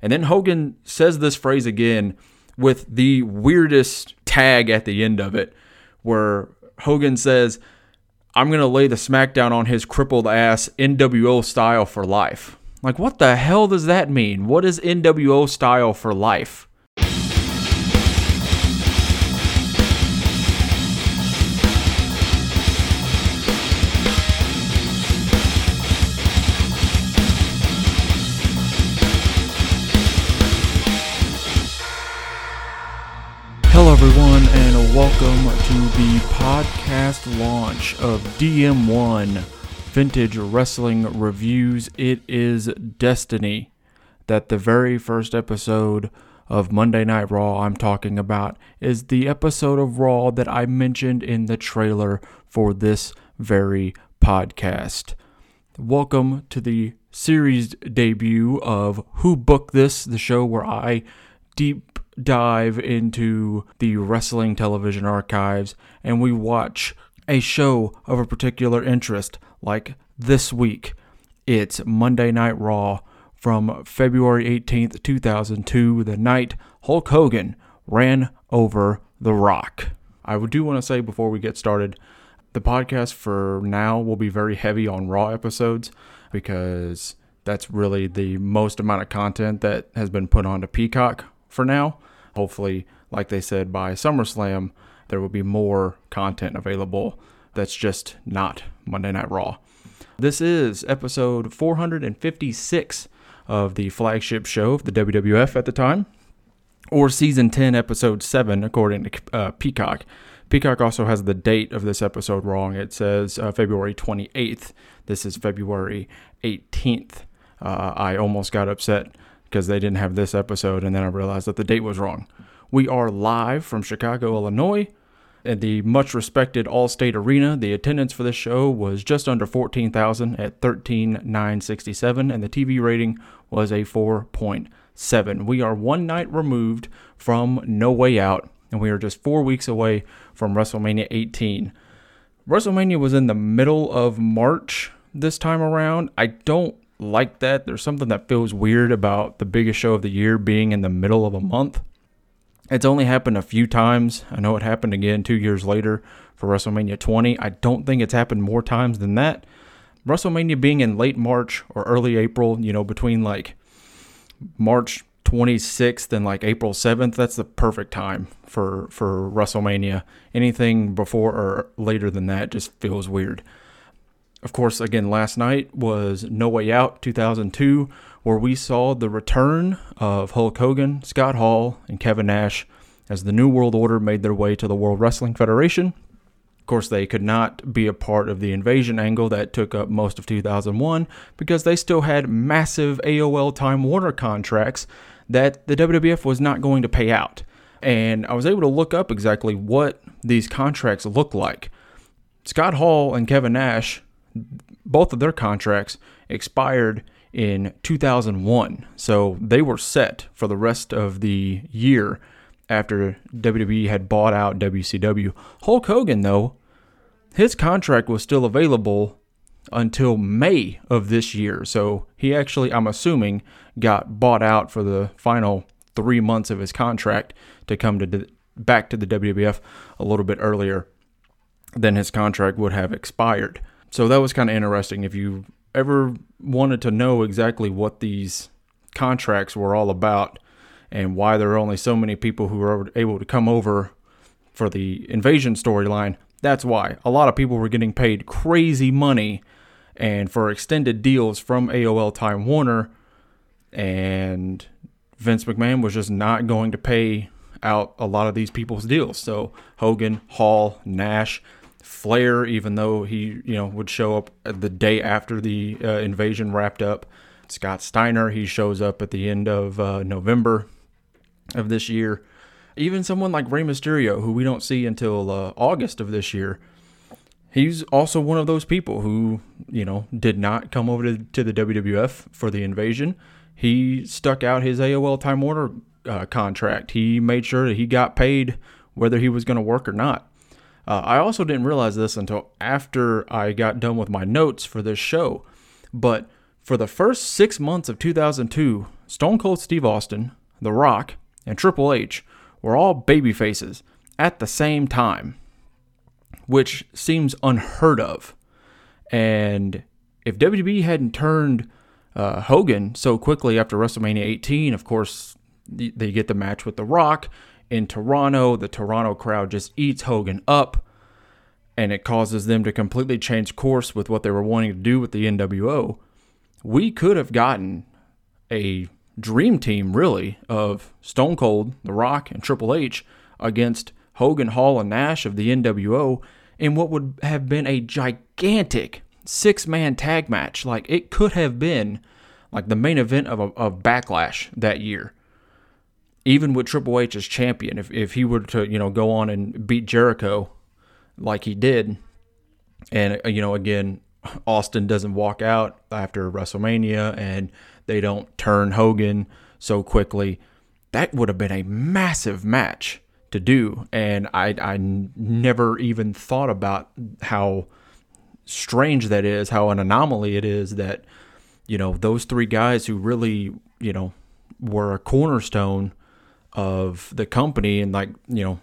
And then Hogan says this phrase again with the weirdest tag at the end of it, where Hogan says, I'm going to lay the smackdown on his crippled ass NWO style for life. Like, what the hell does that mean? What is NWO style for life? Welcome to the podcast launch of DM1 Vintage Wrestling Reviews. It is destiny that the very first episode of Monday Night Raw I'm talking about is the episode of Raw that I mentioned in the trailer for this very podcast. Welcome to the series debut of Who Booked This, the show where I deep dive into the wrestling television archives and we watch a show of a particular interest. Like this week, it's Monday Night Raw from February 18th, 2002, the night Hulk Hogan ran over The Rock. I do want to say before we get started, the podcast for now will be very heavy on Raw episodes because that's really the most amount of content that has been put onto Peacock for now hopefully, like they said, by SummerSlam, there will be more content available that's just not Monday Night Raw. This is episode 456 of the flagship show of the WWF at the time, or season 10, episode 7, according to uh, Peacock. Peacock also has the date of this episode wrong. It says uh, February 28th. This is February 18th. Uh, I almost got upset because they didn't have this episode, and then I realized that the date was wrong. We are live from Chicago, Illinois, at the much respected Allstate Arena. The attendance for this show was just under 14,000 at 13,967, and the TV rating was a 4.7. We are one night removed from No Way Out, and we are just four weeks away from WrestleMania 18. WrestleMania was in the middle of March this time around. I don't like that. There's something that feels weird about the biggest show of the year being in the middle of a month. It's only happened a few times. I know it happened again two years later for WrestleMania 20. I don't think it's happened more times than that. WrestleMania being in late March or early April, you know, between like March 26th and like April 7th, that's the perfect time for for WrestleMania. Anything before or later than that just feels weird. Of course, again, last night was No Way Out 2002, where we saw the return of Hulk Hogan, Scott Hall, and Kevin Nash as the New World Order made their way to the World Wrestling Federation. Of course, they could not be a part of the invasion angle that took up most of 2001 because they still had massive AOL Time Warner contracts that the WWF was not going to pay out. And I was able to look up exactly what these contracts look like. Scott Hall and Kevin Nash both of their contracts expired in 2001. So they were set for the rest of the year after WWE had bought out WCW. Hulk Hogan, though, his contract was still available until May of this year. So he actually, I'm assuming, got bought out for the final three months of his contract to come to the, back to the WWF a little bit earlier than his contract would have expired. So that was kind of interesting. If you ever wanted to know exactly what these contracts were all about and why there are only so many people who were able to come over for the invasion storyline, that's why. A lot of people were getting paid crazy money and for extended deals from AOL Time Warner and Vince McMahon was just not going to pay out a lot of these people's deals. So Hogan, Hall, Nash, Flair, even though he you know would show up the day after the uh, invasion wrapped up. Scott Steiner, he shows up at the end of uh, November of this year. Even someone like Rey Mysterio, who we don't see until uh, August of this year, he's also one of those people who you know did not come over to, to the WWF for the invasion. He stuck out his AOL Time Warner uh, contract. He made sure that he got paid whether he was going to work or not. Uh, I also didn't realize this until after I got done with my notes for this show. But for the first six months of 2002, Stone Cold Steve Austin, The Rock, and Triple H were all baby faces at the same time, which seems unheard of. And if WWE hadn't turned uh, Hogan so quickly after WrestleMania 18, of course, they get the match with The Rock in Toronto. The Toronto crowd just eats Hogan up, and it causes them to completely change course with what they were wanting to do with the NWO. We could have gotten a dream team, really, of Stone Cold, The Rock, and Triple H against Hogan, Hall, and Nash of the NWO in what would have been a gigantic six man tag match. Like it could have been like the main event of, a, of Backlash that year. Even with Triple H as champion, if, if he were to, you know, go on and beat Jericho like he did, and, uh, you know, again, Austin doesn't walk out after WrestleMania and they don't turn Hogan so quickly, that would have been a massive match to do. And I, I never even thought about how strange that is, how an anomaly it is that, you know, those three guys who really, you know, were a cornerstone of the company and like, you know,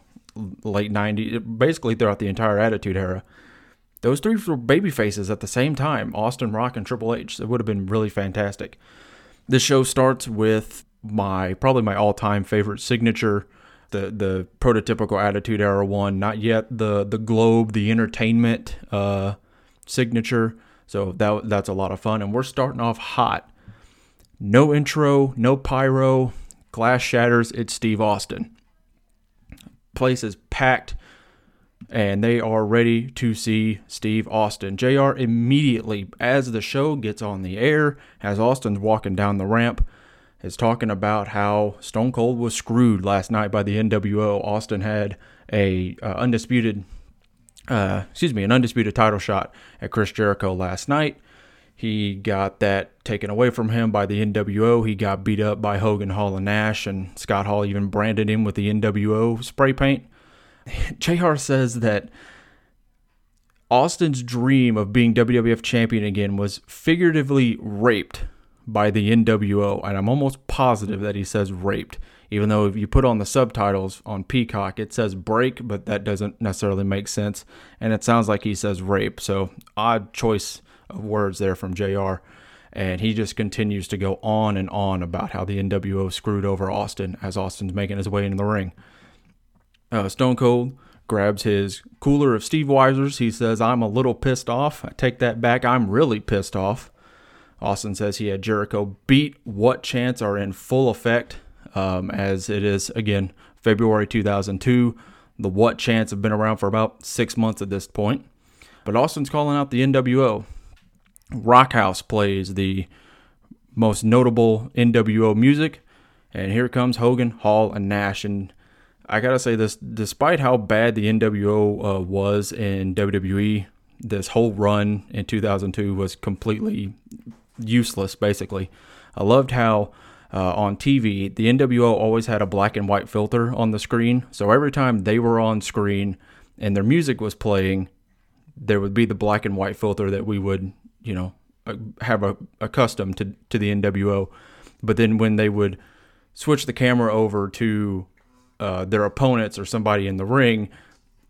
late 90s, basically throughout the entire Attitude Era. Those three were baby faces at the same time Austin Rock and Triple H. It would have been really fantastic. This show starts with my probably my all-time favorite signature, the the prototypical Attitude Era one. Not yet the the Globe, the entertainment uh, signature. So that that's a lot of fun, and we're starting off hot. No intro, no pyro, glass shatters. It's Steve Austin. Place is packed and they are ready to see Steve Austin. JR immediately, as the show gets on the air, as Austin's walking down the ramp, is talking about how Stone Cold was screwed last night by the NWO. Austin had a uh, undisputed, uh, excuse me, an undisputed title shot at Chris Jericho last night. He got that taken away from him by the NWO. He got beat up by Hogan, Hall, and Nash, and Scott Hall even branded him with the NWO spray paint. JR says that Austin's dream of being WWF champion again was figuratively raped by the NWO, and I'm almost positive that he says raped. Even though if you put on the subtitles on Peacock, it says break, but that doesn't necessarily make sense, and it sounds like he says rape. So odd choice of words there from JR. And he just continues to go on and on about how the NWO screwed over Austin as Austin's making his way into the ring. Uh, Stone Cold grabs his cooler of Steve Weisers. He says, I'm a little pissed off. I take that back. I'm really pissed off. Austin says he had Jericho beat. What chants are in full effect um, as it is, again, February 2002. The what chants have been around for about six months at this point. But Austin's calling out the NWO. Rockhouse plays the most notable NWO music. And here comes Hogan, Hall, and Nash. And I gotta say this: despite how bad the NWO uh, was in WWE, this whole run in 2002 was completely useless. Basically, I loved how uh, on TV the NWO always had a black and white filter on the screen, so every time they were on screen and their music was playing, there would be the black and white filter that we would, you know, uh, have a, accustomed to to the NWO. But then when they would switch the camera over to uh, their opponents or somebody in the ring,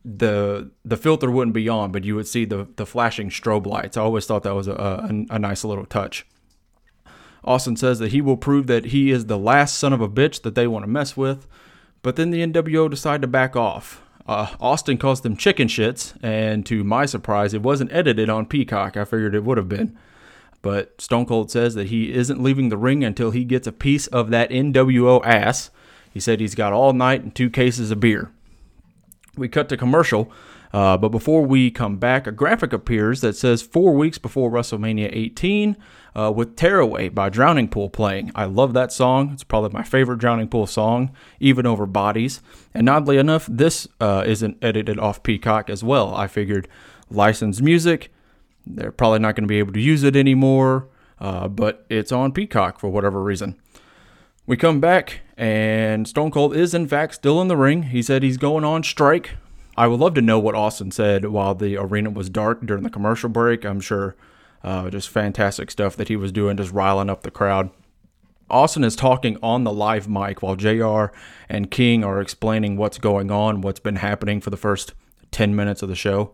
the the filter wouldn't be on, but you would see the the flashing strobe lights. I always thought that was a, a, a nice little touch. Austin says that he will prove that he is the last son of a bitch that they want to mess with, but then the NWO decide to back off. Uh, Austin calls them chicken shits, and to my surprise, it wasn't edited on Peacock. I figured it would have been. But Stone Cold says that he isn't leaving the ring until he gets a piece of that NWO ass. He said he's got all night and two cases of beer. We cut to commercial, uh, but before we come back, a graphic appears that says four weeks before WrestleMania 18 uh, with Tearaway by Drowning Pool playing. I love that song. It's probably my favorite Drowning Pool song, even over Bodies. And oddly enough, this uh, isn't edited off Peacock as well. I figured licensed music, they're probably not going to be able to use it anymore, uh, but it's on Peacock for whatever reason. We come back, and Stone Cold is, in fact, still in the ring. He said he's going on strike. I would love to know what Austin said while the arena was dark during the commercial break. I'm sure uh, just fantastic stuff that he was doing, just riling up the crowd. Austin is talking on the live mic while JR and King are explaining what's going on, what's been happening for the first 10 minutes of the show.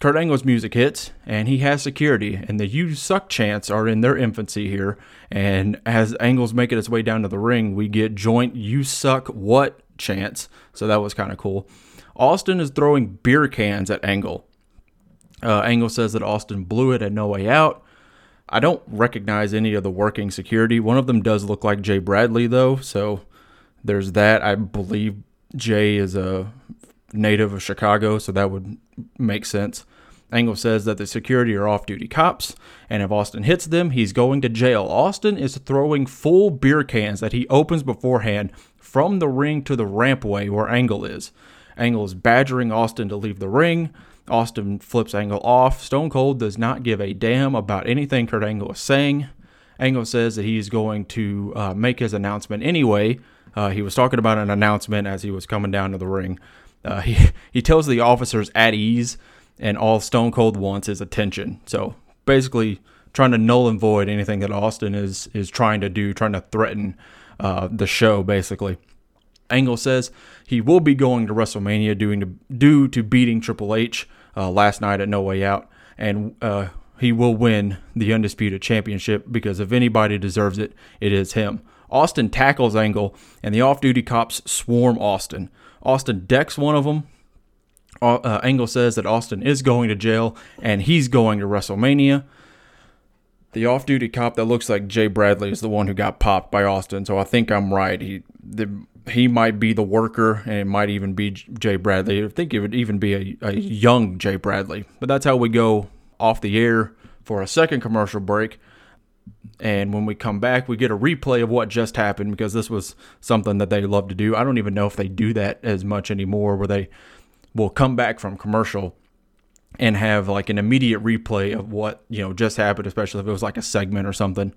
Kurt Angle's music hits, and he has security, and the You Suck chants are in their infancy here. And as Angle's making his way down to the ring, we get joint You Suck What chants, so that was kind of cool. Austin is throwing beer cans at Angle. Uh, Angle says that Austin blew it at No Way Out. I don't recognize any of the working security. One of them does look like Jay Bradley, though, so there's that. I believe Jay is a native of Chicago, so that would make sense. Angle says that the security are off duty cops, and if Austin hits them, he's going to jail. Austin is throwing full beer cans that he opens beforehand from the ring to the rampway where Angle is. Angle is badgering Austin to leave the ring. Austin flips Angle off. Stone Cold does not give a damn about anything Kurt Angle is saying. Angle says that he's going to uh, make his announcement anyway. Uh, he was talking about an announcement as he was coming down to the ring. Uh, he he tells the officers at ease, and all Stone Cold wants is attention. So basically, trying to null and void anything that Austin is is trying to do, trying to threaten uh, the show. Basically, Angle says he will be going to WrestleMania due to due to beating Triple H uh, last night at No Way Out, and uh, he will win the undisputed championship because if anybody deserves it, it is him. Austin tackles Angle, and the off-duty cops swarm Austin. Austin decks one of them. Uh, Angle says that Austin is going to jail and he's going to WrestleMania. The off-duty cop that looks like Jay Bradley is the one who got popped by Austin, so I think I'm right. He the, he might be the worker, and it might even be Jay Bradley. I think it would even be a, a young Jay Bradley. But that's how we go off the air for a second commercial break. And when we come back, we get a replay of what just happened because this was something that they love to do. I don't even know if they do that as much anymore, where they will come back from commercial and have like an immediate replay of what you know just happened, especially if it was like a segment or something.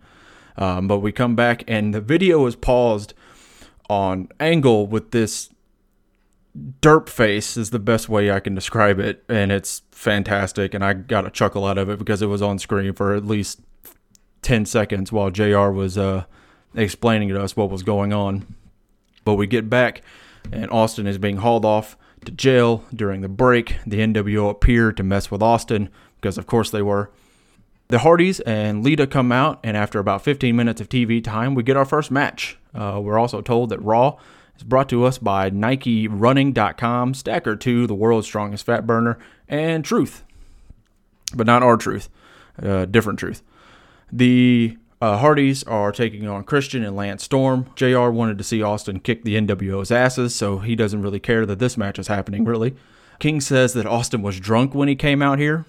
Um, but we come back and the video is paused on Angle with this derp face is the best way I can describe it, and it's fantastic. And I got a chuckle out of it because it was on screen for at least 10 seconds while JR was uh, explaining to us what was going on. But we get back, and Austin is being hauled off to jail during the break. The NWO appear to mess with Austin because, of course, they were. The Hardys and Lita come out, and after about 15 minutes of TV time, we get our first match. Uh, we're also told that Raw is brought to us by NikeRunning.com, Stacker 2, the world's strongest fat burner, and Truth. But not our Truth, uh, different Truth. The uh, Hardys are taking on Christian and Lance Storm. JR wanted to see Austin kick the NWO's asses, so he doesn't really care that this match is happening, really. King says that Austin was drunk when he came out here,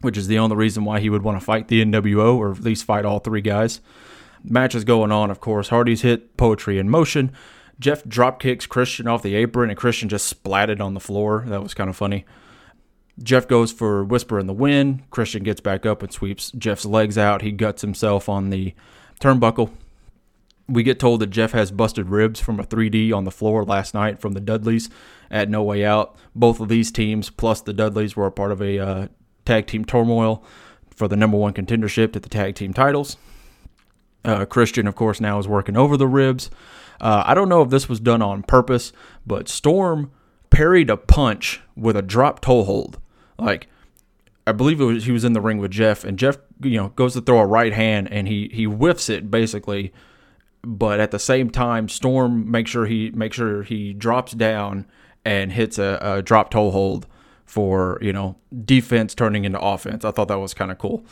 which is the only reason why he would want to fight the NWO, or at least fight all three guys. Match is going on, of course. Hardys hit poetry in motion. Jeff drop kicks Christian off the apron, and Christian just splatted on the floor. That was kind of funny. Jeff goes for Whisper in the Wind. Christian gets back up and sweeps Jeff's legs out. He guts himself on the turnbuckle. We get told that Jeff has busted ribs from a 3D on the floor last night from the Dudleys at No Way Out. Both of these teams, plus the Dudleys, were a part of a uh, tag team turmoil for the number one contendership to the tag team titles. Uh, Christian, of course, now is working over the ribs. Uh, I don't know if this was done on purpose, but Storm parried a punch with a drop toe hold. Like I believe was he was in the ring with Jeff, and Jeff you know goes to throw a right hand, and he he whiffs it basically, but at the same time, Storm makes sure he makes sure he drops down and hits a, a drop toe hold for you know defense turning into offense. I thought that was kind of cool.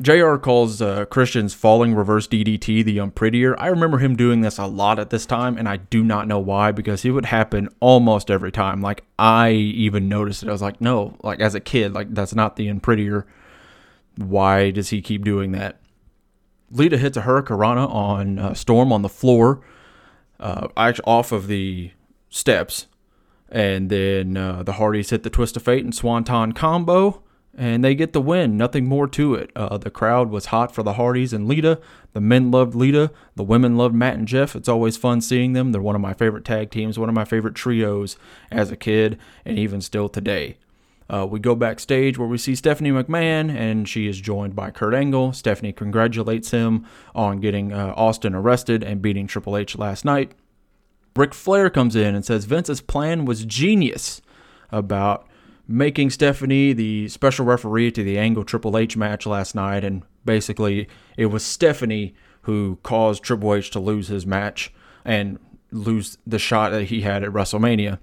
JR calls uh, Christian's falling reverse DDT the unprettier. I remember him doing this a lot at this time, and I do not know why because it would happen almost every time. Like I even noticed it. I was like, no, like as a kid, like that's not the unprettier. Why does he keep doing that? Lita hits a hurricanrana on uh, Storm on the floor, uh, off of the steps, and then uh, the Hardys hit the twist of fate and swanton combo and they get the win. Nothing more to it. Uh, the crowd was hot for the Hardys and Lita. The men loved Lita. The women loved Matt and Jeff. It's always fun seeing them. They're one of my favorite tag teams, one of my favorite trios as a kid, and even still today. Uh, we go backstage where we see Stephanie McMahon, and she is joined by Kurt Angle. Stephanie congratulates him on getting uh, Austin arrested and beating Triple H last night. Ric Flair comes in and says Vince's plan was genius about making Stephanie the special referee to the Angle Triple H match last night, and basically it was Stephanie who caused Triple H to lose his match and lose the shot that he had at WrestleMania.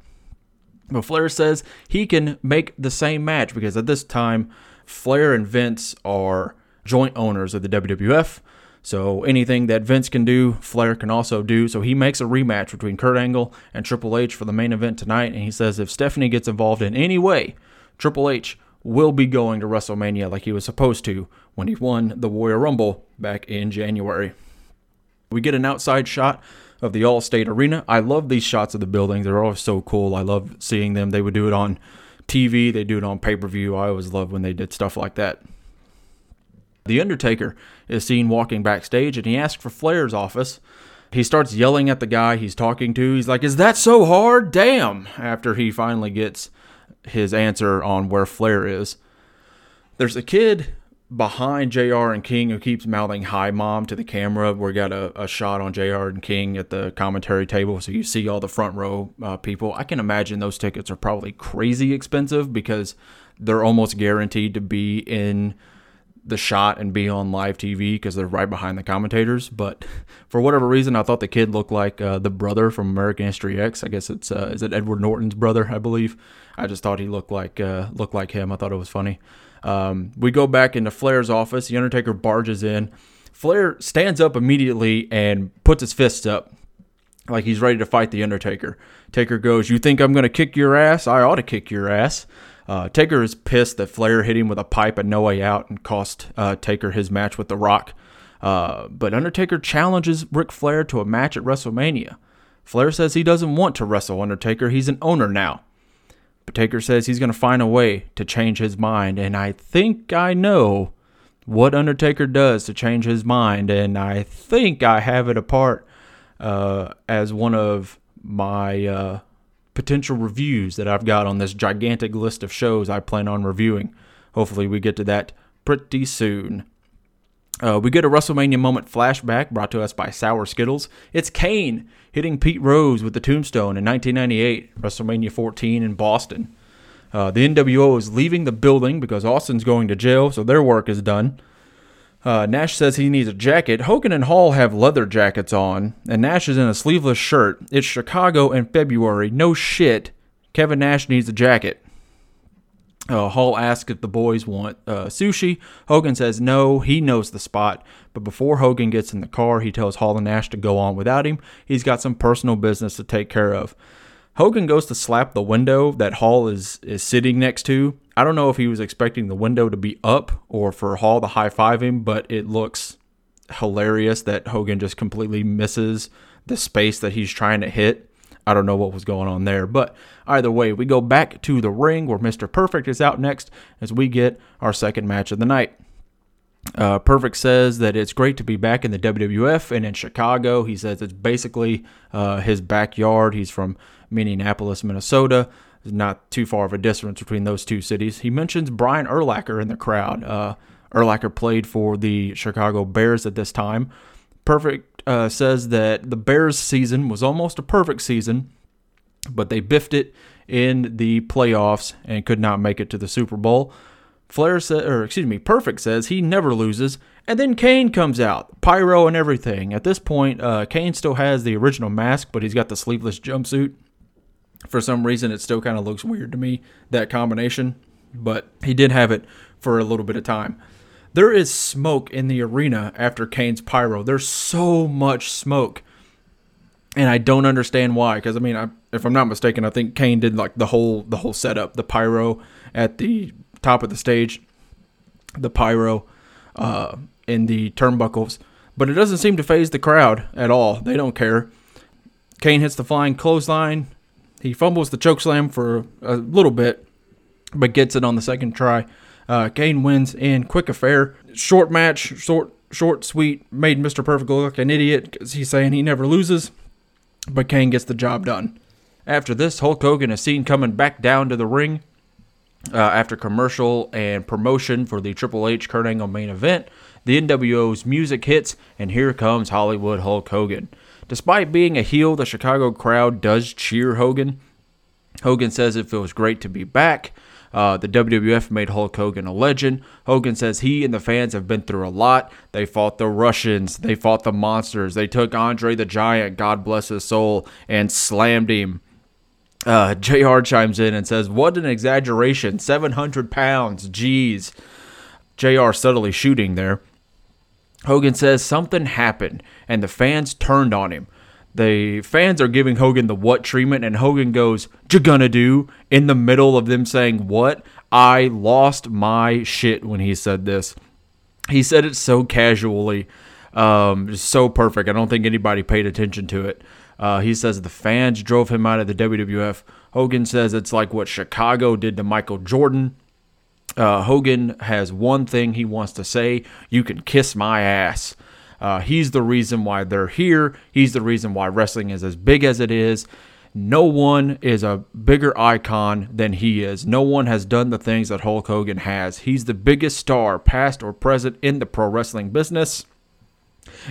But Flair says he can make the same match because at this time, Flair and Vince are joint owners of the WWF. So anything that Vince can do, Flair can also do. So he makes a rematch between Kurt Angle and Triple H for the main event tonight. And he says if Stephanie gets involved in any way, Triple H will be going to WrestleMania like he was supposed to when he won the Royal Rumble back in January. We get an outside shot of the Allstate Arena. I love these shots of the building. They're always so cool. I love seeing them. They would do it on TV, they do it on pay per view. I always love when they did stuff like that. The Undertaker is seen walking backstage and he asks for Flair's office. He starts yelling at the guy he's talking to. He's like, Is that so hard? Damn! After he finally gets his answer on where Flair is. There's a kid behind JR and King who keeps mouthing hi mom to the camera. We got a, a shot on JR and King at the commentary table so you see all the front row uh, people. I can imagine those tickets are probably crazy expensive because they're almost guaranteed to be in the shot and be on live TV because they're right behind the commentators. But for whatever reason, I thought the kid looked like uh, the brother from American History X. I guess it's uh, is it Edward Norton's brother, I believe. I just thought he looked like uh, looked like him. I thought it was funny. Um, we go back into Flair's office. The Undertaker barges in. Flair stands up immediately and puts his fists up like he's ready to fight the Undertaker. Taker goes, "You think I'm going to kick your ass? I ought to kick your ass." Uh, Taker is pissed that Flair hit him with a pipe at No Way Out and cost uh, Taker his match with The Rock. Uh, but Undertaker challenges Ric Flair to a match at WrestleMania. Flair says he doesn't want to wrestle Undertaker. He's an owner now. But Taker says he's going to find a way to change his mind, and I think I know what Undertaker does to change his mind, and I think I have it apart uh, as one of my uh, potential reviews that I've got on this gigantic list of shows I plan on reviewing. Hopefully, we get to that pretty soon. Uh, we get a WrestleMania moment flashback brought to us by Sour Skittles. It's Kane hitting Pete Rose with the tombstone in 1998, WrestleMania 14 in Boston. Uh, the NWO is leaving the building because Austin's going to jail, so their work is done. Uh, Nash says he needs a jacket. Hogan and Hall have leather jackets on, and Nash is in a sleeveless shirt. It's Chicago in February. No shit. Kevin Nash needs a jacket. Uh, Hall asks if the boys want uh, sushi. Hogan says no, he knows the spot. But before Hogan gets in the car, he tells Hall and Nash to go on without him. He's got some personal business to take care of. Hogan goes to slap the window that Hall is, is sitting next to. I don't know if he was expecting the window to be up or for Hall to high five him, but it looks hilarious that Hogan just completely misses the space that he's trying to hit. I don't know what was going on there. But either way, we go back to the ring where Mr. Perfect is out next as we get our second match of the night. Uh, Perfect says that it's great to be back in the WWF and in Chicago. He says it's basically uh, his backyard. He's from Minneapolis, Minnesota. Not too far of a distance between those two cities. He mentions Brian Urlacher in the crowd. Uh, Urlacher played for the Chicago Bears at this time. Perfect uh, says that the Bears season was almost a perfect season, but they biffed it in the playoffs and could not make it to the Super Bowl. Flair said, or excuse me, Perfect says he never loses, and then Kane comes out, pyro and everything. At this point, uh, Kane still has the original mask, but he's got the sleeveless jumpsuit. For some reason, it still kind of looks weird to me that combination, but he did have it for a little bit of time. There is smoke in the arena after Kane's pyro. There's so much smoke. And I don't understand why. Because I mean, I, if I'm not mistaken, I think Kane did like the whole the whole setup, the pyro at the top of the stage, the pyro uh, in the turnbuckles. But it doesn't seem to faze the crowd at all. They don't care. Kane hits the flying clothesline. He fumbles the chokeslam for a little bit, but gets it on the second try. Uh, Kane wins in quick affair. Short match, short, short, sweet. Made Mr. Perfect look like an idiot because he's saying he never loses, but Kane gets the job done. After this, Hulk Hogan is seen coming back down to the ring. Uh, after commercial and promotion for the Triple H Kurt Angle main event, the NWO's music hits, and here comes Hollywood Hulk Hogan. Despite being a heel, the Chicago crowd does cheer Hogan. Hogan says it feels great to be back. Uh, the WWF made Hulk Hogan a legend. Hogan says he and the fans have been through a lot. They fought the Russians, they fought the monsters, they took Andre the Giant, God bless his soul, and slammed him. Uh, JR chimes in and says, What an exaggeration. 700 pounds. Jeez. JR subtly shooting there. Hogan says something happened and the fans turned on him. The fans are giving Hogan the what treatment, and Hogan goes, You gonna do? In the middle of them saying what? I lost my shit when he said this. He said it so casually, um, so perfect. I don't think anybody paid attention to it. Uh, he says the fans drove him out of the WWF. Hogan says it's like what Chicago did to Michael Jordan. Uh, Hogan has one thing he wants to say you can kiss my ass. Uh, he's the reason why they're here. He's the reason why wrestling is as big as it is. No one is a bigger icon than he is. No one has done the things that Hulk Hogan has. He's the biggest star, past or present, in the pro wrestling business.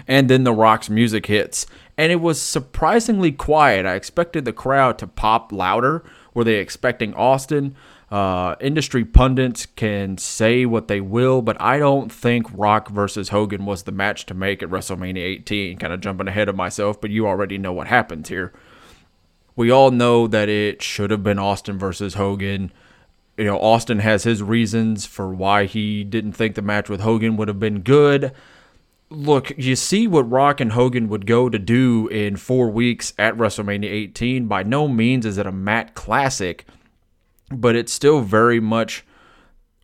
And then The Rock's music hits. And it was surprisingly quiet. I expected the crowd to pop louder. Were they expecting Austin? Uh, industry pundits can say what they will, but I don't think Rock versus Hogan was the match to make at WrestleMania 18. Kind of jumping ahead of myself, but you already know what happens here. We all know that it should have been Austin versus Hogan. You know, Austin has his reasons for why he didn't think the match with Hogan would have been good. Look, you see what Rock and Hogan would go to do in four weeks at WrestleMania 18. By no means is it a mat classic but it's still very much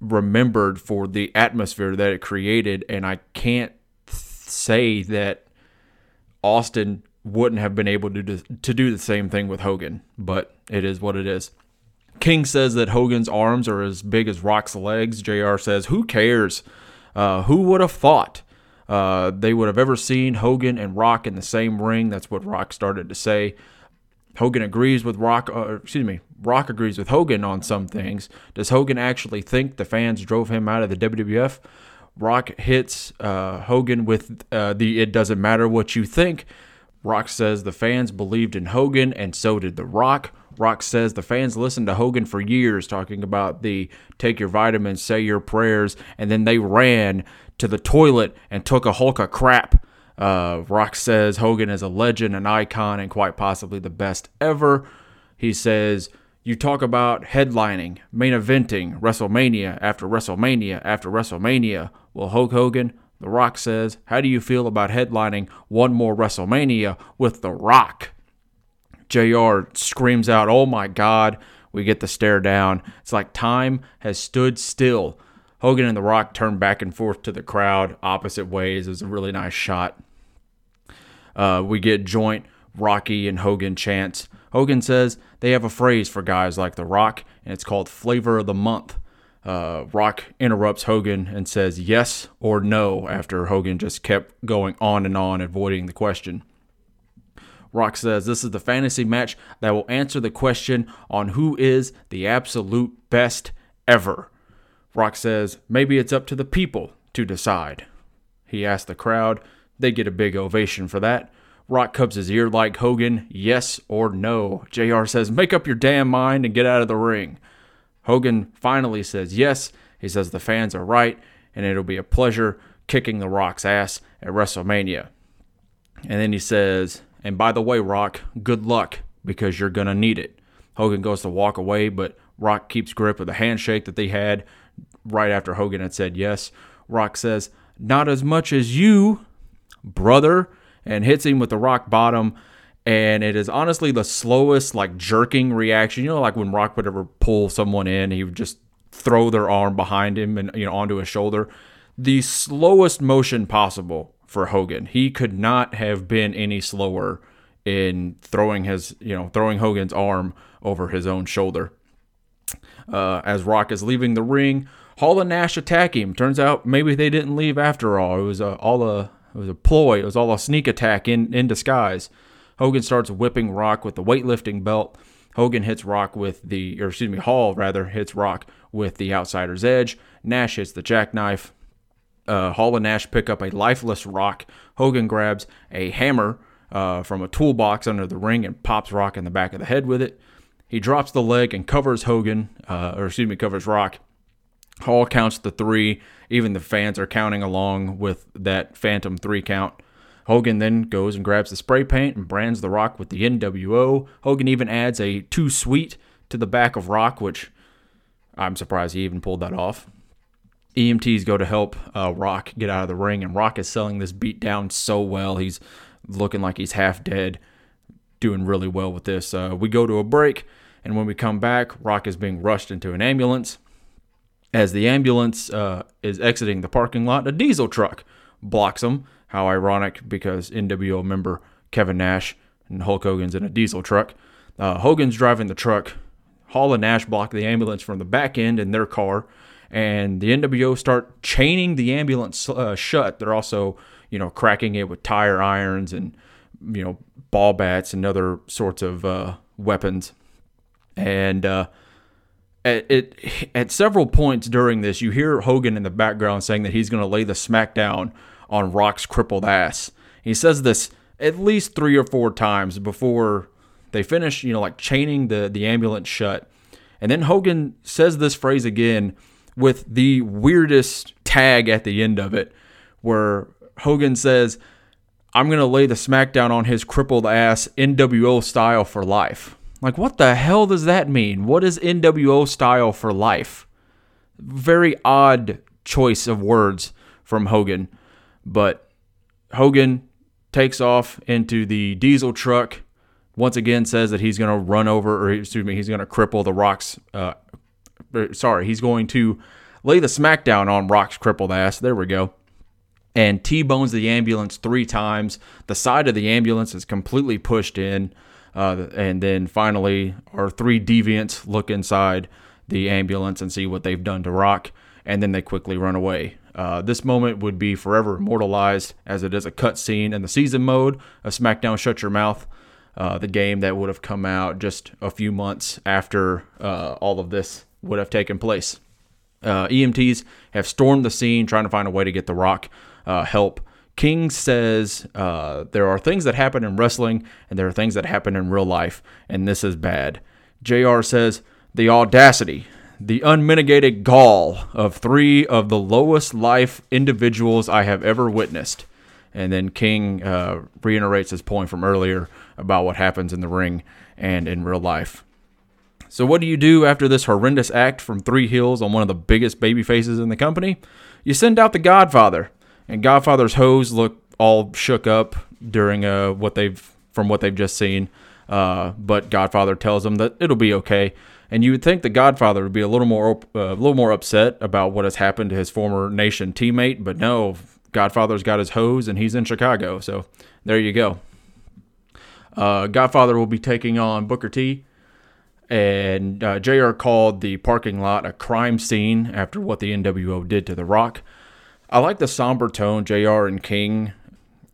remembered for the atmosphere that it created. And I can't say that Austin wouldn't have been able to do, to do the same thing with Hogan, but it is what it is. King says that Hogan's arms are as big as Rock's legs. JR says, Who cares? Uh, who would have thought uh, they would have ever seen Hogan and Rock in the same ring? That's what Rock started to say. Hogan agrees with Rock, uh, excuse me, Rock agrees with Hogan on some things. Does Hogan actually think the fans drove him out of the WWF? Rock hits uh, Hogan with uh, the "It doesn't matter what you think." Rock says the fans believed in Hogan, and so did The Rock. Rock says the fans listened to Hogan for years, talking about the take your vitamins, say your prayers, and then they ran to the toilet and took a hulk of crap. Uh, Rock says Hogan is a legend, an icon, and quite possibly the best ever. He says, You talk about headlining, main eventing, WrestleMania after WrestleMania after WrestleMania. Well, Hulk Hogan, The Rock says, How do you feel about headlining one more WrestleMania with The Rock? JR screams out, Oh my God. We get the stare down. It's like time has stood still. Hogan and The Rock turn back and forth to the crowd, opposite ways. It was a really nice shot. Uh, we get joint Rocky and Hogan chants. Hogan says they have a phrase for guys like The Rock, and it's called Flavor of the Month. Uh, Rock interrupts Hogan and says yes or no after Hogan just kept going on and on, avoiding the question. Rock says this is the fantasy match that will answer the question on who is the absolute best ever. Rock says maybe it's up to the people to decide. He asks the crowd they get a big ovation for that. Rock cups his ear like Hogan, yes or no. JR says, Make up your damn mind and get out of the ring. Hogan finally says yes. He says the fans are right, and it'll be a pleasure kicking the Rock's ass at WrestleMania. And then he says, And by the way, Rock, good luck because you're going to need it. Hogan goes to walk away, but Rock keeps grip of the handshake that they had right after Hogan had said yes. Rock says, Not as much as you, brother and hits him with the rock bottom. And it is honestly the slowest, like jerking reaction. You know, like when Rock would ever pull someone in, he would just throw their arm behind him and you know onto his shoulder. The slowest motion possible for Hogan. He could not have been any slower in throwing his, you know, throwing Hogan's arm over his own shoulder. Uh, as Rock is leaving the ring, Hall and Nash attack him. Turns out maybe they didn't leave after all. It was uh, all a it was a ploy. It was all a sneak attack in, in disguise. Hogan starts whipping Rock with the weightlifting belt. Hogan hits Rock with the, or excuse me, Hall rather hits Rock with the outsider's edge. Nash hits the jackknife. Uh, Hall and Nash pick up a lifeless Rock. Hogan grabs a hammer uh, from a toolbox under the ring and pops Rock in the back of the head with it. He drops the leg and covers Hogan, uh, or excuse me, covers Rock. Hall counts the three. Even the fans are counting along with that phantom three count. Hogan then goes and grabs the spray paint and brands the Rock with the NWO. Hogan even adds a too sweet to the back of Rock, which I'm surprised he even pulled that off. EMTs go to help uh, Rock get out of the ring, and Rock is selling this beat down so well. He's looking like he's half dead, doing really well with this. Uh, we go to a break, and when we come back, Rock is being rushed into an ambulance. As the ambulance uh, is exiting the parking lot, a diesel truck blocks them. How ironic, because NWO member Kevin Nash and Hulk Hogan's in a diesel truck. Uh, Hogan's driving the truck. Hall and Nash block the ambulance from the back end in their car, and the NWO start chaining the ambulance uh, shut. They're also, you know, cracking it with tire irons and, you know, ball bats and other sorts of uh, weapons. And uh, at, at several points during this, you hear Hogan in the background saying that he's going to lay the smackdown on Rock's crippled ass. He says this at least three or four times before they finish, you know, like chaining the, the ambulance shut. And then Hogan says this phrase again with the weirdest tag at the end of it, where Hogan says, I'm going to lay the smackdown on his crippled ass NWO style for life. Like, what the hell does that mean? What is NWO style for life? Very odd choice of words from Hogan. But Hogan takes off into the diesel truck. Once again, says that he's going to run over, or excuse me, he's going to cripple the Rock's. Uh, sorry, he's going to lay the smackdown on Rock's crippled ass. There we go. And T bones the ambulance three times. The side of the ambulance is completely pushed in. Uh, and then finally, our three deviants look inside the ambulance and see what they've done to Rock. And then they quickly run away. Uh, this moment would be forever immortalized as it is a cutscene in the season mode of SmackDown Shut Your Mouth, uh, the game that would have come out just a few months after uh, all of this would have taken place. Uh, EMTs have stormed the scene trying to find a way to get The Rock uh, help. King says uh, there are things that happen in wrestling and there are things that happen in real life, and this is bad. JR says the audacity the unmitigated gall of three of the lowest life individuals I have ever witnessed. And then King uh, reiterates his point from earlier about what happens in the ring and in real life. So, what do you do after this horrendous act from three heels on one of the biggest baby faces in the company? You send out the Godfather, and Godfather's hoes look all shook up during uh, what they've from what they've just seen. Uh, but Godfather tells them that it'll be okay. And you would think the Godfather would be a little more uh, a little more upset about what has happened to his former nation teammate, but no, Godfather's got his hoes and he's in Chicago. So there you go. Uh, Godfather will be taking on Booker T. And uh, JR called the parking lot a crime scene after what the NWO did to The Rock. I like the somber tone JR and King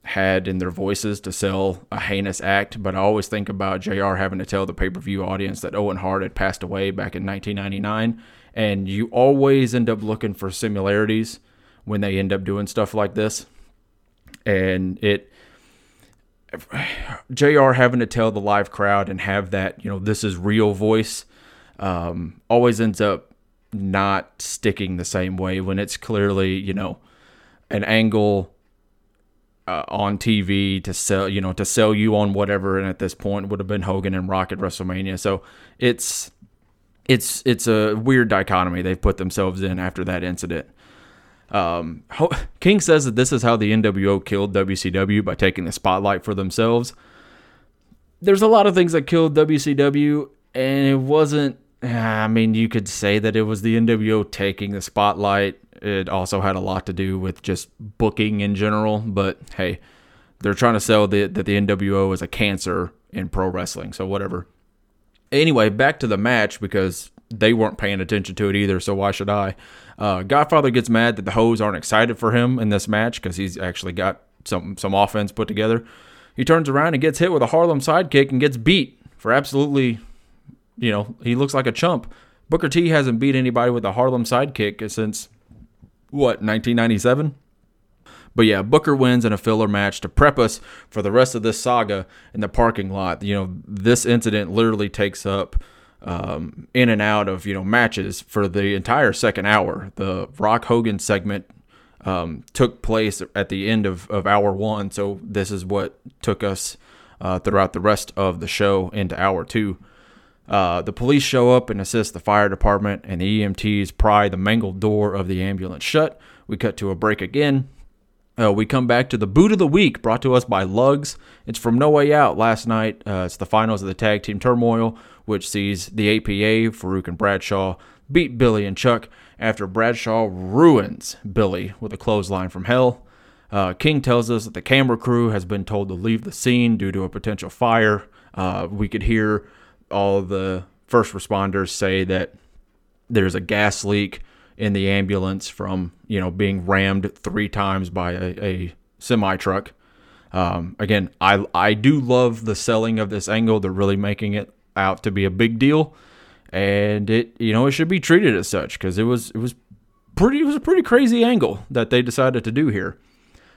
had in their voices to sell a heinous act, but I always think about JR having to tell the pay per view audience that Owen Hart had passed away back in 1999. And you always end up looking for similarities when they end up doing stuff like this. And it, JR having to tell the live crowd and have that, you know, this is real voice, um, always ends up not sticking the same way when it's clearly, you know, an angle uh, on TV to sell, you know, to sell you on whatever. And at this point, would have been Hogan and Rock at WrestleMania. So it's it's it's a weird dichotomy they've put themselves in after that incident. Um, King says that this is how the NWO killed WCW by taking the spotlight for themselves. There's a lot of things that killed WCW, and it wasn't. I mean, you could say that it was the NWO taking the spotlight it also had a lot to do with just booking in general, but hey, they're trying to sell the, that the NWO is a cancer in pro wrestling, so whatever. Anyway, back to the match because they weren't paying attention to it either, so why should I? Uh, Godfather gets mad that the hoes aren't excited for him in this match because he's actually got some some offense put together. He turns around and gets hit with a Harlem sidekick and gets beat for absolutely you know, he looks like a chump. Booker T hasn't beat anybody with a Harlem sidekick since what 1997. But yeah, Booker wins in a filler match to prep us for the rest of this saga in the parking lot. You know, this incident literally takes up um, in and out of you know matches for the entire second hour. The Rock Hogan segment um, took place at the end of, of hour one, so this is what took us uh, throughout the rest of the show into hour two. Uh, the police show up and assist the fire department, and the EMTs pry the mangled door of the ambulance shut. We cut to a break again. Uh, we come back to the boot of the week brought to us by Lugs. It's from No Way Out last night. Uh, it's the finals of the Tag Team Turmoil, which sees the APA, Faarooq and Bradshaw, beat Billy and Chuck after Bradshaw ruins Billy with a clothesline from hell. Uh, King tells us that the camera crew has been told to leave the scene due to a potential fire. Uh, we could hear all the first responders say that there's a gas leak in the ambulance from you know being rammed three times by a, a semi truck. Um, again, I I do love the selling of this angle. They're really making it out to be a big deal, and it you know it should be treated as such because it was it was pretty it was a pretty crazy angle that they decided to do here.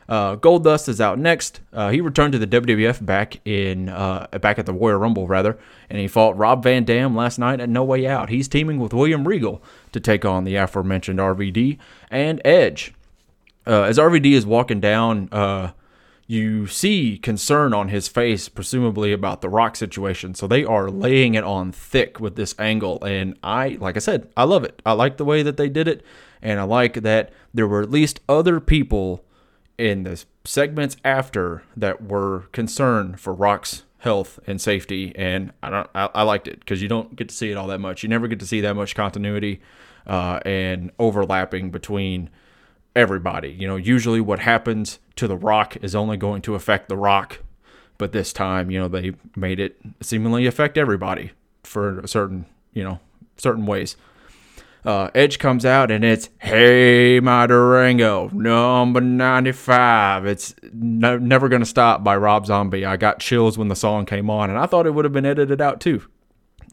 Uh, Goldust is out next. Uh, he returned to the WWF back in uh, back at the Royal Rumble rather, and he fought Rob Van Dam last night at No Way Out. He's teaming with William Regal to take on the aforementioned RVD and Edge. Uh, as RVD is walking down, uh, you see concern on his face, presumably about the Rock situation. So they are laying it on thick with this angle, and I, like I said, I love it. I like the way that they did it, and I like that there were at least other people in the segments after that were concerned for Rock's health and safety, and I don't I, I liked it because you don't get to see it all that much. You never get to see that much continuity uh, and overlapping between everybody. You know, usually what happens to the Rock is only going to affect the Rock, but this time, you know, they made it seemingly affect everybody for certain you know certain ways. Uh, Edge comes out and it's Hey My Durango, number 95. It's no, never to stop by Rob Zombie. I got chills when the song came on, and I thought it would have been edited out too.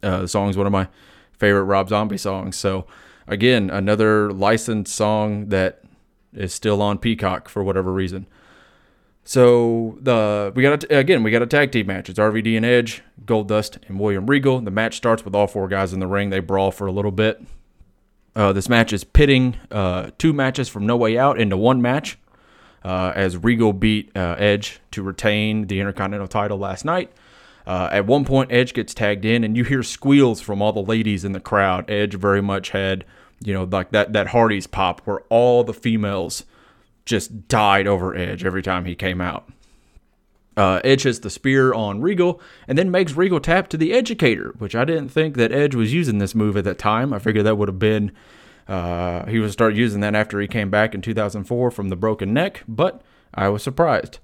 Uh, the song is one of my favorite Rob Zombie songs. So, again, another licensed song that is still on Peacock for whatever reason. So the we got a, again we got a tag team match. It's RVD and Edge, Goldust and William Regal. The match starts with all four guys in the ring. They brawl for a little bit. Uh, this match is pitting uh, two matches from No Way Out into one match uh, as Regal beat uh, Edge to retain the Intercontinental title last night. Uh, at one point, Edge gets tagged in, and you hear squeals from all the ladies in the crowd. Edge very much had, you know, like that that Hardy's pop where all the females just died over Edge every time he came out. Uh, Edge hits the spear on Regal and then makes Regal tap to the Edgecator, which I didn't think that Edge was using this move at that time. I figured that would have been uh, he would start using that after he came back in 2004 from the broken neck, but I was surprised.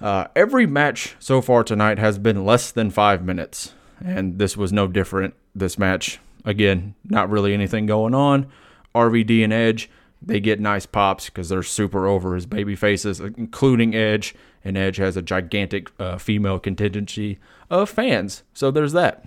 Uh, every match so far tonight has been less than five minutes, and this was no different. This match, again, not really anything going on. RVD and Edge, they get nice pops because they're super over as baby faces, including Edge and Edge has a gigantic uh, female contingency of fans. So there's that.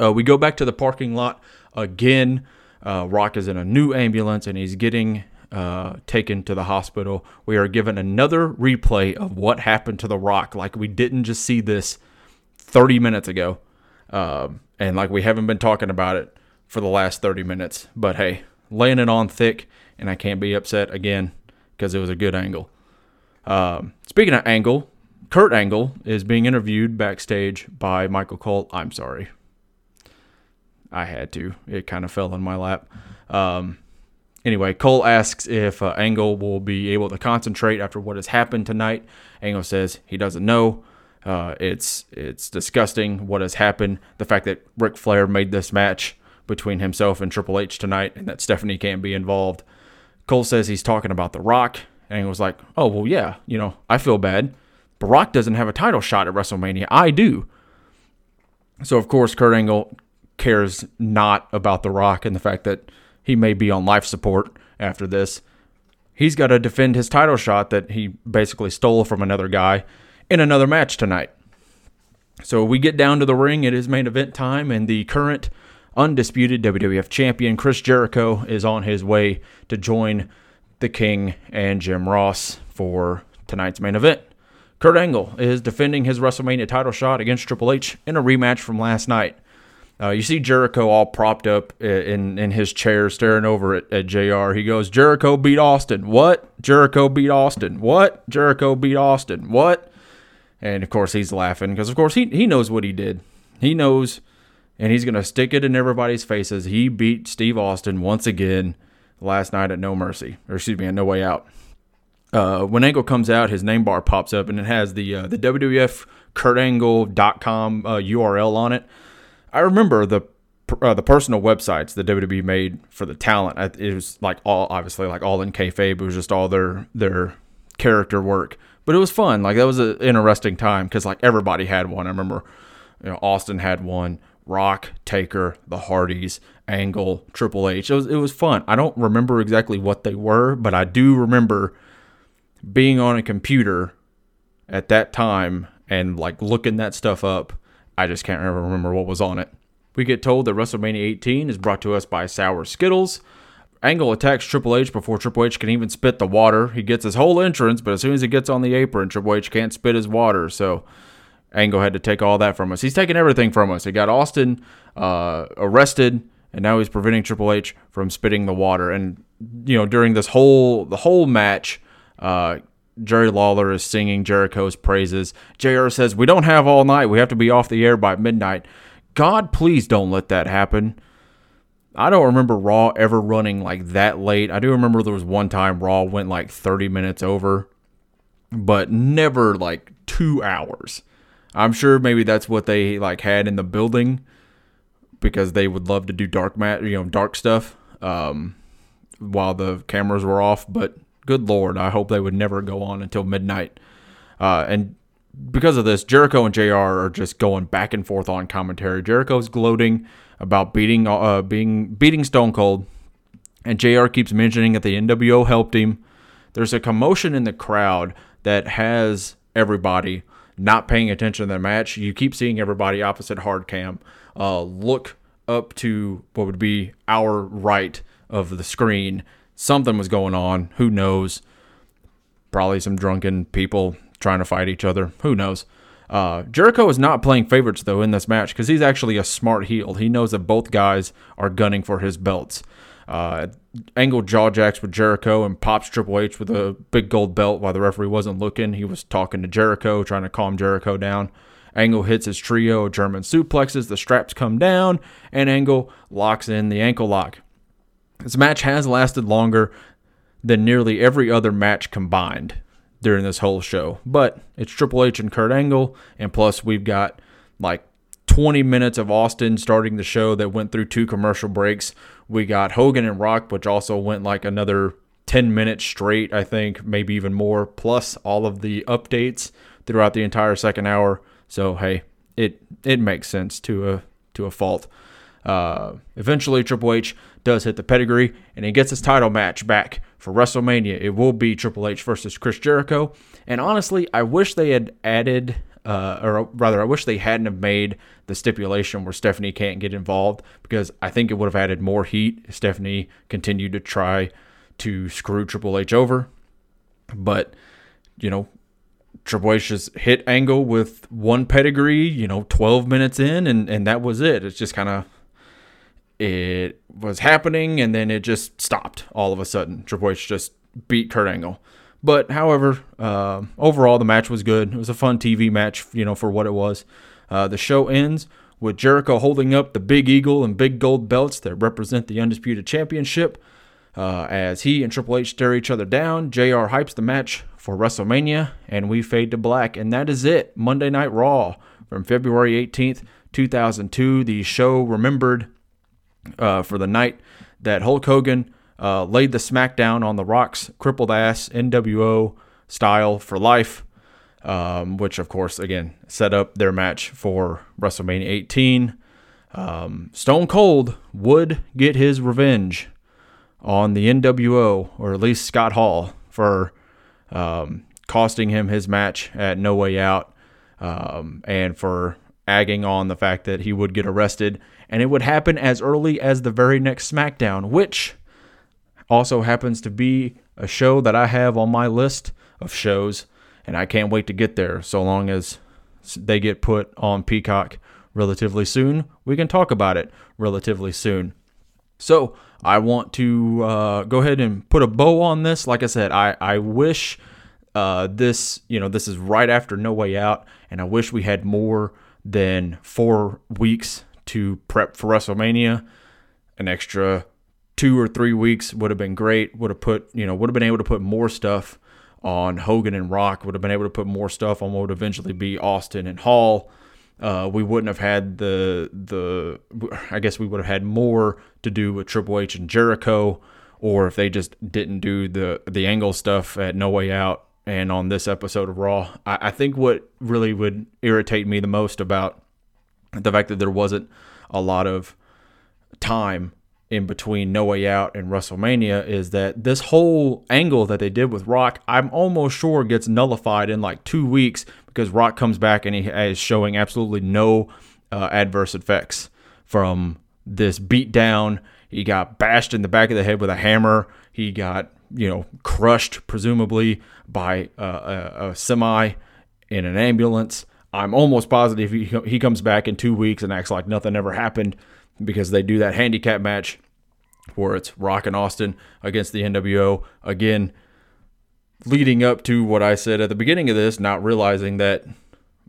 Uh, we go back to the parking lot again. Uh, Rock is in a new ambulance and he's getting uh, taken to the hospital. We are given another replay of what happened to the Rock. Like we didn't just see this 30 minutes ago. Um, and like we haven't been talking about it for the last 30 minutes. But hey, laying it on thick, and I can't be upset again because it was a good angle. Um, speaking of Angle, Kurt Angle is being interviewed backstage by Michael Cole. I'm sorry. I had to. It kind of fell in my lap. Um, anyway, Cole asks if uh, Angle will be able to concentrate after what has happened tonight. Angle says he doesn't know. Uh, it's it's disgusting what has happened. The fact that Ric Flair made this match between himself and Triple H tonight, and that Stephanie can't be involved. Cole says he's talking about The Rock and he was like, oh, well, yeah, you know, I feel bad. Brock doesn't have a title shot at WrestleMania. I do. So, of course, Kurt Angle cares not about The Rock and the fact that he may be on life support after this. He's got to defend his title shot that he basically stole from another guy in another match tonight. So we get down to the ring. It is main event time, and the current undisputed WWF champion Chris Jericho is on his way to join the King and Jim Ross for tonight's main event. Kurt Angle is defending his WrestleMania title shot against Triple H in a rematch from last night. Uh, you see Jericho all propped up in in his chair, staring over at, at JR He goes, "Jericho beat Austin. What? Jericho beat Austin. What? Jericho beat Austin. What?" And of course, he's laughing because, of course, he he knows what he did. He knows, and he's gonna stick it in everybody's faces. He beat Steve Austin once again last night at No Mercy, or excuse me, at No Way Out. Uh, when Angle comes out, his name bar pops up and it has the uh, the WWF KurtAngle.com uh, URL on it. I remember the uh, the personal websites the WWE made for the talent. It was like all obviously like all in kayfabe. It was just all their their character work, but it was fun. Like that was an interesting time because like everybody had one. I remember, you know, Austin had one. Rock, Taker, the Hardys, Angle, Triple H. It was it was fun. I don't remember exactly what they were, but I do remember being on a computer at that time and like looking that stuff up. I just can't remember what was on it. We get told that WrestleMania 18 is brought to us by Sour Skittles. Angle attacks Triple H before Triple H can even spit the water. He gets his whole entrance, but as soon as he gets on the apron, Triple H can't spit his water. So Angle had to take all that from us. He's taking everything from us. He got Austin uh, arrested, and now he's preventing Triple H from spitting the water. And you know, during this whole the whole match, uh, Jerry Lawler is singing Jericho's praises. JR says, We don't have all night. We have to be off the air by midnight. God, please don't let that happen. I don't remember Raw ever running like that late. I do remember there was one time Raw went like 30 minutes over, but never like two hours. I'm sure maybe that's what they like had in the building because they would love to do dark mat, you know, dark stuff um, while the cameras were off. But good lord, I hope they would never go on until midnight. Uh, and because of this, Jericho and JR are just going back and forth on commentary. Jericho's gloating about beating uh, being beating Stone Cold, and JR keeps mentioning that the NWO helped him. There's a commotion in the crowd that has everybody not paying attention to the match. You keep seeing everybody opposite hard cam uh, look up to what would be our right of the screen something was going on. Who knows? Probably some drunken people trying to fight each other. Who knows? Uh, Jericho is not playing favorites though in this match because he's actually a smart heel. He knows that both guys are gunning for his belts. Uh, Angle jaw jacks with Jericho and pops Triple H with a big gold belt while the referee wasn't looking. He was talking to Jericho, trying to calm Jericho down. Angle hits his trio of German suplexes. The straps come down, and Angle locks in the ankle lock. This match has lasted longer than nearly every other match combined during this whole show. But it's Triple H and Kurt Angle, and plus we've got like 20 minutes of Austin starting the show that went through two commercial breaks. We got Hogan and Rock, which also went like another 10 minutes straight, I think, maybe even more, plus all of the updates throughout the entire second hour. So hey, it it makes sense to a to a fault. Uh, eventually, Triple H does hit the pedigree and he gets his title match back for WrestleMania. It will be Triple H versus Chris Jericho. And honestly, I wish they had added, uh, or rather, I wish they hadn't have made the stipulation where Stephanie can't get involved because I think it would have added more heat if Stephanie continued to try to screw Triple H over. But, you know, Triple H just hit Angle with one pedigree, you know, 12 minutes in, and, and that was it. It's just kind of it was happening and then it just stopped all of a sudden. Triple H just beat Kurt Angle. But however, uh, overall the match was good. It was a fun TV match, you know, for what it was. Uh, the show ends with Jericho holding up the big eagle and big gold belts that represent the undisputed championship. Uh, as he and Triple H stare each other down, JR hypes the match for WrestleMania, and we fade to black. And that is it. Monday Night Raw from February 18th, 2002. The show remembered uh, for the night that Hulk Hogan uh, laid the smackdown on The Rock's crippled ass NWO style for life, um, which, of course, again, set up their match for WrestleMania 18. Um, Stone Cold would get his revenge on the NWO, or at least Scott Hall, for um, costing him his match at No Way Out um, and for agging on the fact that he would get arrested, and it would happen as early as the very next SmackDown, which also happens to be a show that I have on my list of shows, and I can't wait to get there. So long as they get put on Peacock relatively soon, we can talk about it relatively soon. So I want to uh, go ahead and put a bow on this. Like I said, I I wish uh, this you know this is right after No Way Out, and I wish we had more than four weeks to prep for WrestleMania. An extra two or three weeks would have been great. Would have put you know would have been able to put more stuff on Hogan and Rock. Would have been able to put more stuff on what would eventually be Austin and Hall. Uh, we wouldn't have had the the I guess we would have had more to do with Triple H and Jericho, or if they just didn't do the the angle stuff at No Way Out and on this episode of Raw. I, I think what really would irritate me the most about the fact that there wasn't a lot of time in between No Way Out and WrestleMania is that this whole angle that they did with Rock, I'm almost sure gets nullified in like two weeks because Rock comes back and he is showing absolutely no uh, adverse effects from this beatdown. He got bashed in the back of the head with a hammer. He got, you know, crushed, presumably, by uh, a, a semi in an ambulance. I'm almost positive he, he comes back in two weeks and acts like nothing ever happened because they do that handicap match where it's Rock and Austin against the NWO. Again, leading up to what I said at the beginning of this, not realizing that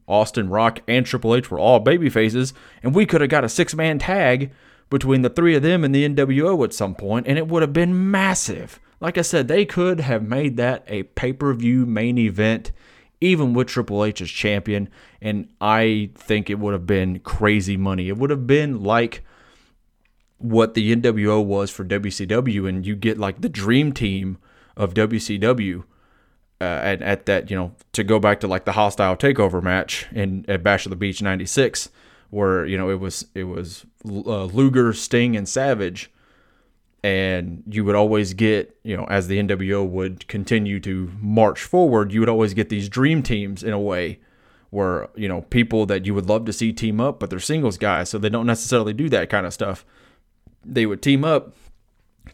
Austin, Rock, and Triple H were all baby faces, and we could have got a six man tag between the three of them and the NWO at some point, and it would have been massive. Like I said, they could have made that a pay per view main event, even with Triple H as champion, and I think it would have been crazy money. It would have been like what the NWO was for WCW, and you get like the dream team of WCW. Uh, at, at that, you know, to go back to like the hostile takeover match in at Bash of the Beach '96, where you know it was it was uh, Luger, Sting, and Savage, and you would always get you know as the NWO would continue to march forward, you would always get these dream teams in a way where you know people that you would love to see team up, but they're singles guys, so they don't necessarily do that kind of stuff they would team up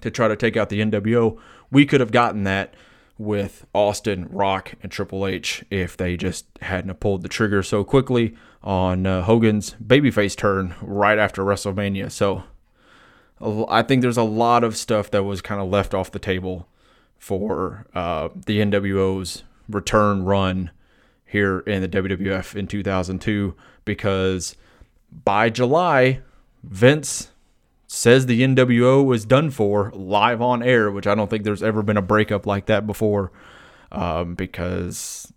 to try to take out the NWO. We could have gotten that with Austin, Rock, and Triple H if they just hadn't pulled the trigger so quickly on uh, Hogan's babyface turn right after WrestleMania. So I think there's a lot of stuff that was kind of left off the table for uh, the NWO's return run here in the WWF in 2002 because by July, Vince says the NWO was done for live on air, which I don't think there's ever been a breakup like that before, um, because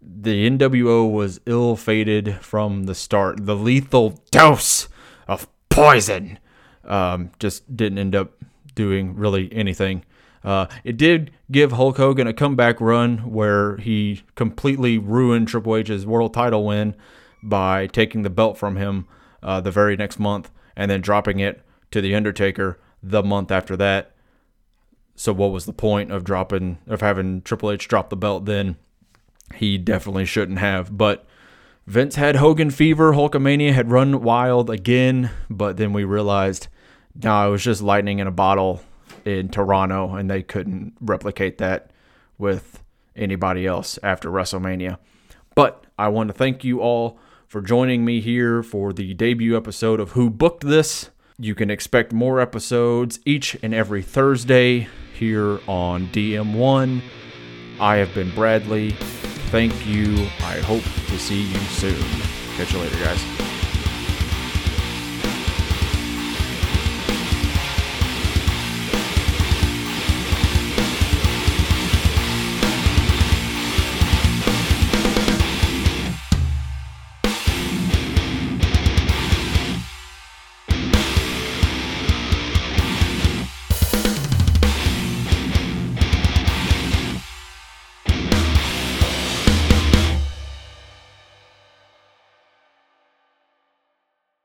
the NWO was ill fated from the start. The lethal dose of poison um, just didn't end up doing really anything. Uh, it did give Hulk Hogan a comeback run where he completely ruined Triple H's world title win by taking the belt from him uh, the very next month and then dropping it to The Undertaker the month after that. So what was the point of dropping of having Triple H drop the belt then? He definitely shouldn't have. But Vince had Hogan fever, Hulkamania had run wild again, but then we realized no, it was just lightning in a bottle in Toronto, and they couldn't replicate that with anybody else after WrestleMania. But I want to thank you all for joining me here for the debut episode of Who Booked This. You can expect more episodes each and every Thursday here on DM1. I have been Bradley. Thank you. I hope to see you soon. Catch you later, guys.